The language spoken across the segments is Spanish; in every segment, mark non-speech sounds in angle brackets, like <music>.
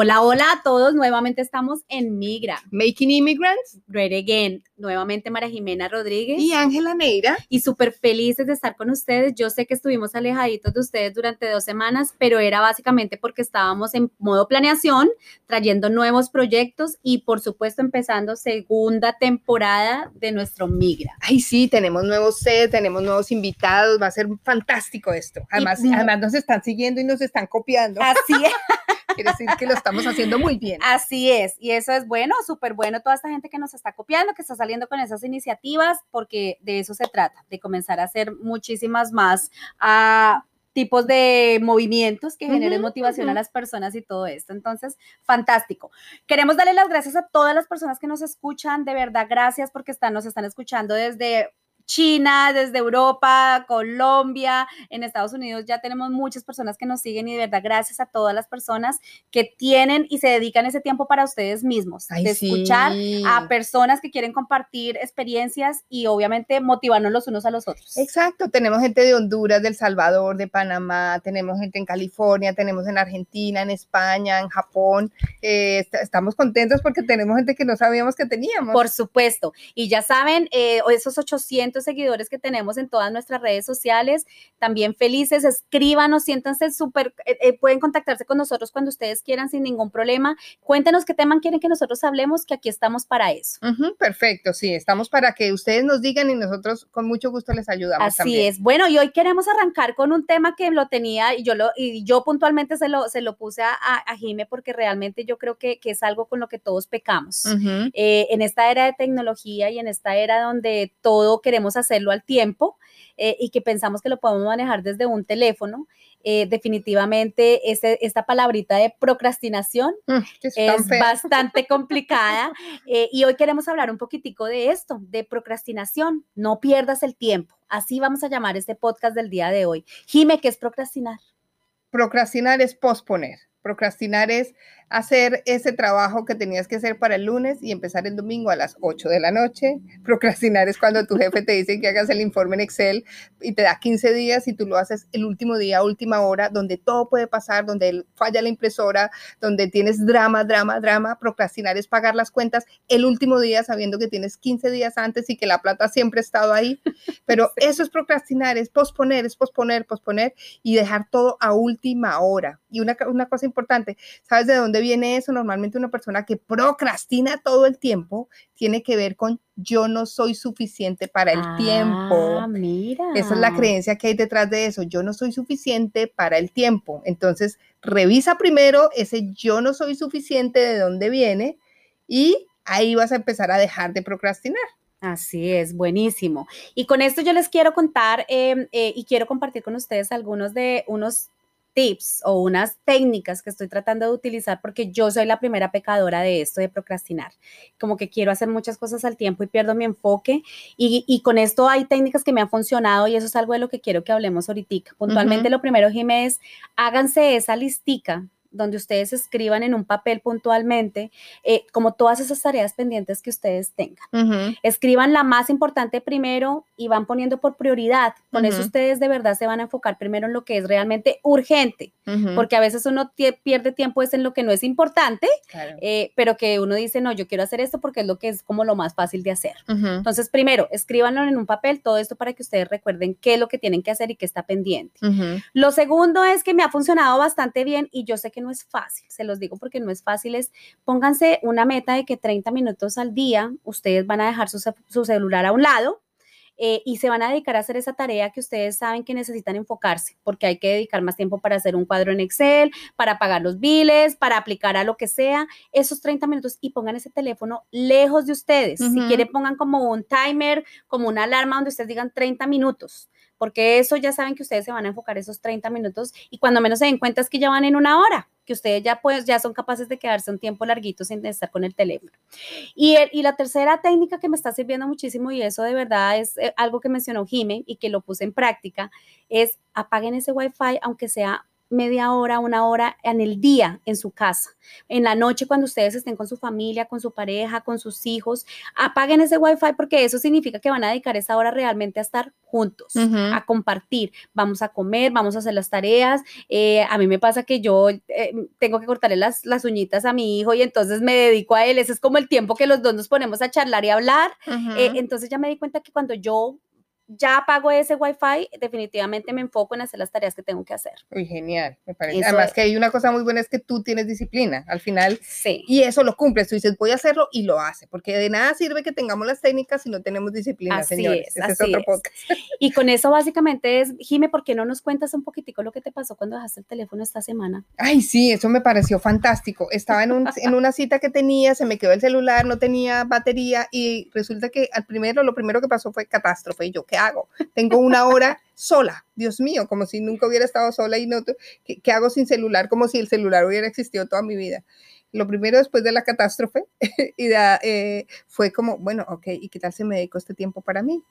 Hola, hola a todos. Nuevamente estamos en Migra. Making Immigrants. Great Again. Nuevamente María Jimena Rodríguez. Y Ángela Neira. Y súper felices de estar con ustedes. Yo sé que estuvimos alejaditos de ustedes durante dos semanas, pero era básicamente porque estábamos en modo planeación, trayendo nuevos proyectos y por supuesto empezando segunda temporada de nuestro Migra. Ay, sí, tenemos nuevos sets, tenemos nuevos invitados. Va a ser fantástico esto. Además, Y- además nos están siguiendo y nos están copiando. Así es. <laughs> Quiere decir que lo estamos haciendo muy bien. Así es, y eso es bueno, súper bueno, toda esta gente que nos está copiando, que está saliendo con esas iniciativas, porque de eso se trata, de comenzar a hacer muchísimas más ah, tipos de movimientos que generen motivación a las personas y todo esto. Entonces, fantástico. Queremos darle las gracias a todas las personas que nos escuchan, de verdad, gracias porque están, nos están escuchando desde... China, desde Europa, Colombia, en Estados Unidos ya tenemos muchas personas que nos siguen y de verdad gracias a todas las personas que tienen y se dedican ese tiempo para ustedes mismos, Ay, de sí. escuchar a personas que quieren compartir experiencias y obviamente motivarnos los unos a los otros. Exacto, tenemos gente de Honduras, del Salvador, de Panamá, tenemos gente en California, tenemos en Argentina, en España, en Japón. Eh, est- estamos contentos porque tenemos gente que no sabíamos que teníamos. Por supuesto. Y ya saben, eh, esos 800 seguidores que tenemos en todas nuestras redes sociales, también felices, escríbanos, siéntanse súper, eh, eh, pueden contactarse con nosotros cuando ustedes quieran sin ningún problema. Cuéntenos qué tema quieren que nosotros hablemos, que aquí estamos para eso. Perfecto, sí, estamos para que ustedes nos digan y nosotros con mucho gusto les ayudamos. Así también. es. Bueno, y hoy queremos arrancar con un tema que lo tenía y yo lo y yo puntualmente se lo, se lo puse a, a, Jime porque realmente yo creo que, que es algo con lo que todos pecamos. Eh, en esta era de tecnología y en esta era donde todo queremos hacerlo al tiempo eh, y que pensamos que lo podemos manejar desde un teléfono, eh, definitivamente este- esta palabrita de procrastinación Mm, es bastante <laughs> complicada eh, y hoy queremos hablar un poquitico de esto, de procrastinación. No pierdas el tiempo. Así vamos a llamar este podcast del día de hoy. Jime, ¿qué es procrastinar? Procrastinar es posponer. Procrastinar es hacer ese trabajo que tenías que hacer para el lunes y empezar el domingo a las 8 de la noche. <laughs> Procrastinar es cuando tu jefe te dice que hagas el informe en Excel y te da 15 días y tú lo haces el último día, última hora, donde todo puede pasar, donde falla la impresora, donde tienes drama, drama, drama. Procrastinar es pagar las cuentas el último día sabiendo que tienes 15 días antes y que la plata siempre ha estado ahí. Pero <laughs> eso es procrastinar, es posponer, es posponer, posponer y dejar todo a última hora. Y una, una cosa importante, ¿sabes de dónde viene eso? Normalmente una persona que procrastina todo el tiempo tiene que ver con yo no soy suficiente para el Ah, tiempo. mira. Esa es la creencia que hay detrás de eso. Yo no soy suficiente para el tiempo. Entonces, revisa primero ese yo no soy suficiente de dónde viene y ahí vas a empezar a dejar de procrastinar. Así es, buenísimo. Y con esto yo les quiero contar eh, eh, y quiero compartir con ustedes algunos de unos tips o unas técnicas que estoy tratando de utilizar porque yo soy la primera pecadora de esto de procrastinar. Como que quiero hacer muchas cosas al tiempo y pierdo mi enfoque y, y con esto hay técnicas que me han funcionado y eso es algo de lo que quiero que hablemos ahorita. Puntualmente lo primero, Jiménez, háganse esa listica donde ustedes escriban en un papel puntualmente eh, como todas esas tareas pendientes que ustedes tengan. Escriban la más importante primero y van poniendo por prioridad. Con eso ustedes de verdad se van a enfocar primero en lo que es realmente urgente, porque a veces uno pierde tiempo es en lo que no es importante, Claro. eh, pero que uno dice, no, yo quiero hacer esto porque es lo que es como lo más fácil de hacer. Entonces, primero, escríbanlo en un papel, todo esto para que ustedes recuerden qué es lo que tienen que hacer y qué está pendiente. Lo segundo es que me ha funcionado bastante bien y yo sé que no es fácil, se los digo porque no es fácil, es pónganse una meta de que 30 minutos al día ustedes van a dejar su, su celular a un lado eh, y se van a dedicar a hacer esa tarea que ustedes saben que necesitan enfocarse, porque hay que dedicar más tiempo para hacer un cuadro en Excel, para pagar los biles, para aplicar a lo que sea, esos 30 minutos y pongan ese teléfono lejos de ustedes. Si Ujú. quieren, pongan como un timer, como una alarma donde ustedes digan 30 minutos porque eso ya saben que ustedes se van a enfocar esos 30 minutos y cuando menos se den cuenta es que ya van en una hora, que ustedes ya pues ya son capaces de quedarse un tiempo larguito sin estar con el teléfono. Y, el- y la tercera técnica que me está sirviendo muchísimo y eso de verdad es eh, algo que mencionó Jime y que lo puse en práctica es apaguen ese wifi aunque sea media hora, una hora en el día en su casa. En la noche cuando ustedes estén con su familia, con su pareja, con sus hijos, apaguen ese wifi porque eso significa que van a dedicar esa hora realmente a estar juntos, a compartir. Vamos a comer, vamos a hacer las tareas. Eh, a mí me pasa que yo eh, tengo que cortarle las, las uñitas a mi hijo y entonces me dedico a él. Ese es como el tiempo que los dos nos ponemos a charlar y hablar. Eh, entonces ya me di cuenta que cuando yo ya apago ese wifi, definitivamente me enfoco en hacer las tareas que tengo que hacer. Uy, genial, me parece. Además que hay una cosa muy buena es que tú tienes disciplina al final sí. y eso lo cumples. Tú dices, voy a hacerlo y lo hace, porque de nada sirve que tengamos las técnicas si no tenemos disciplina, así señores. Es, Ese es otro podcast. Y con eso básicamente es, Jime, ¿por qué no nos cuentas un poquitico lo que te pasó cuando dejaste el teléfono esta semana? Ay, sí, eso me pareció fantástico. Estaba en, un, <laughs> en una cita que tenía, se me quedó el celular, no tenía batería y resulta que al primero, lo primero que pasó fue catástrofe. Y yo, ¿qué hago? Tengo una hora sola, Dios mío, como si nunca hubiera estado sola y no, ¿qué, hago sin celular? Como si el celular hubiera existido toda mi vida. Lo primero después de la catástrofe <laughs> y eh, fue como, bueno, ok, ¿y qué tal se me dedicó este tiempo para mí?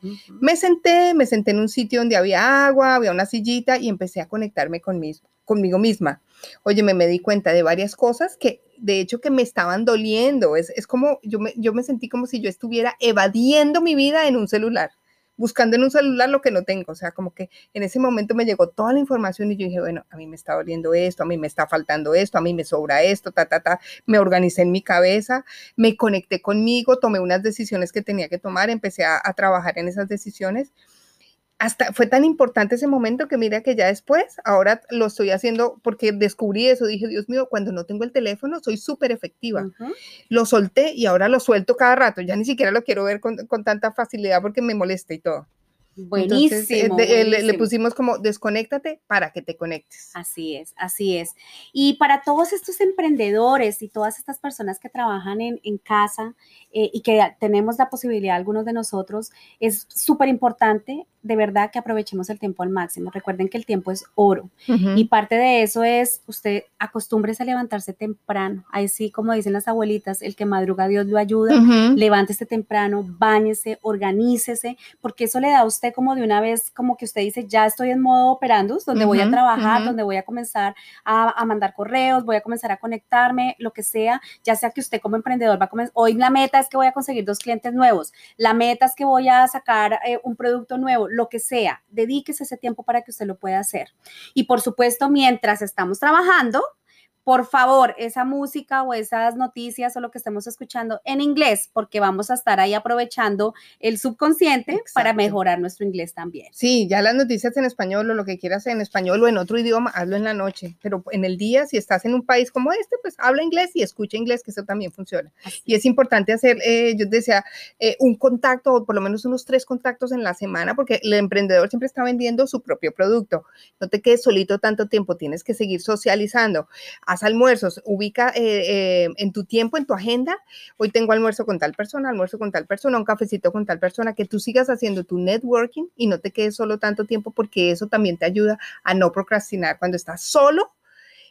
Me senté, me senté en un sitio donde había agua, había una sillita y empecé a conectarme conmigo misma. Oye, me, di cuenta de varias cosas que de hecho que me estaban doliendo. Es, es como, yo me, yo me sentí como si yo estuviera evadiendo mi vida en un celular buscando en un celular lo que no tengo. O sea, como que en ese momento me llegó toda la información y yo dije, bueno, a mí me está doliendo esto, a mí me está faltando esto, a mí me sobra esto, ta, ta, ta. Me organicé en mi cabeza, me conecté conmigo, tomé unas decisiones que tenía que tomar, empecé a, a trabajar en esas decisiones hasta fue tan importante ese momento que mira que ya después, ahora lo estoy haciendo porque descubrí eso, dije, Dios mío, cuando no tengo el teléfono soy súper efectiva. Lo solté y ahora lo suelto cada rato, ya ni siquiera lo quiero ver con, con tanta facilidad porque me molesta y todo. Eh, buenísimo, Le, pusimos como desconéctate para que te conectes. Así es, así es. Y para todos estos emprendedores y todas estas personas que trabajan en, en casa eh, y que tenemos la posibilidad, algunos de nosotros, es súper importante de verdad que aprovechemos el tiempo al máximo. Recuerden que el tiempo es oro y parte de eso es usted acostúmbrese a levantarse temprano. Ahí sí, como dicen las abuelitas, el que madruga Dios lo ayuda. Levántese temprano, báñese, organícese, porque eso le da a usted como de una vez, como que usted dice, ya estoy en modo operandus, donde voy a trabajar, donde voy a comenzar a, mandar correos, voy a comenzar a conectarme, lo que sea, ya sea que usted como emprendedor va a comenzar, hoy la meta es que voy a conseguir dos clientes nuevos, la meta es que voy a sacar eh, un producto nuevo, lo que sea, dedíquese ese tiempo para que usted lo pueda hacer. Y por supuesto, mientras estamos trabajando, por favor, esa música o esas noticias o lo que estemos escuchando en inglés, porque vamos a estar ahí aprovechando el subconsciente para mejorar nuestro inglés también. Sí, ya las noticias en español o lo que quieras en español o en otro idioma, hazlo en la noche, pero en el día, si estás en un país como este, pues habla inglés y escucha inglés, que eso también funciona. Y es importante hacer, eh, yo decía, eh, un contacto o por lo menos unos tres contactos en la semana, porque el emprendedor siempre está vendiendo su propio producto. No te quedes solito tanto tiempo, tienes que seguir socializando almuerzos, ubica eh, eh, en tu tiempo, en tu agenda, hoy tengo almuerzo con tal persona, almuerzo con tal persona, un cafecito con tal persona, que tú sigas haciendo tu networking y no te quedes solo tanto tiempo porque eso también te ayuda a no procrastinar. Cuando estás solo,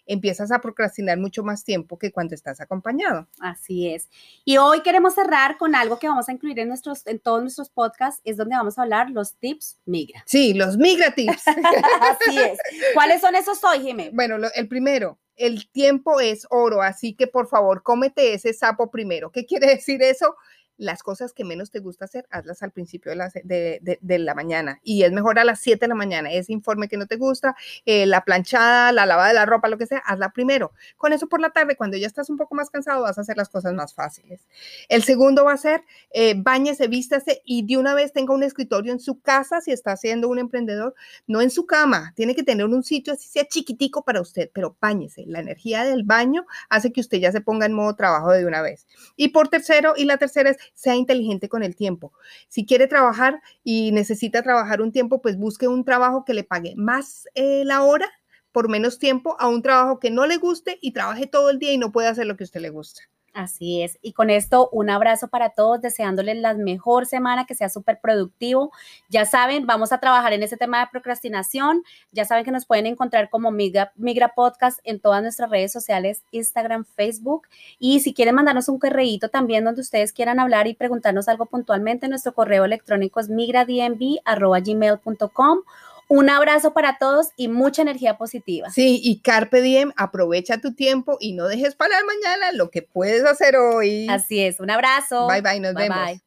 empiezas a procrastinar mucho más tiempo que cuando estás acompañado. Así es. Y hoy queremos cerrar con algo que vamos a incluir en, nuestros, en todos nuestros podcasts, es donde vamos a hablar los tips migra. Sí, los migra tips. <laughs> Así es. ¿Cuáles son esos hoy, Jiménez? Bueno, el primero, el tiempo es oro, así que por favor, cómete ese sapo primero. ¿Qué quiere decir eso? Las cosas que menos te gusta hacer, hazlas al principio de la, de, la mañana. Y es mejor a las 7 de la mañana. Ese informe que no te gusta, eh, la planchada, la lavada de la ropa, lo que sea, hazla primero. Con eso por la tarde, cuando ya estás un poco más cansado, vas a hacer las cosas más fáciles. El segundo va a ser, eh, bañese, vístase y de una vez tenga un escritorio en su casa si está siendo un emprendedor, no en su cama. Tiene que tener un sitio así sea chiquitico para usted, pero bañese. La energía del baño hace que usted ya se ponga en modo trabajo de una vez. Y por tercero, y la tercera es sea inteligente con el tiempo. Si quiere trabajar y necesita trabajar un tiempo, pues busque un trabajo que le pague más eh, la hora por menos tiempo a un trabajo que no le guste y trabaje todo el día y no puede hacer lo que a usted le gusta. Así es. Y con esto, un abrazo para todos, deseándoles la mejor semana, que sea súper productivo. Ya saben, vamos a trabajar en ese tema de procrastinación. Ya saben que nos pueden encontrar como Migra, Migra Podcast en todas nuestras redes sociales, Instagram, Facebook. Y si quieren mandarnos un correíto también donde ustedes quieran hablar y preguntarnos algo puntualmente, nuestro correo electrónico es migradmb.gmail.com Un abrazo para todos y mucha energía positiva. Sí, y Carpe Diem, aprovecha tu tiempo y no dejes para mañana lo que puedes hacer hoy. Así es, un abrazo. Bye bye, nos vemos.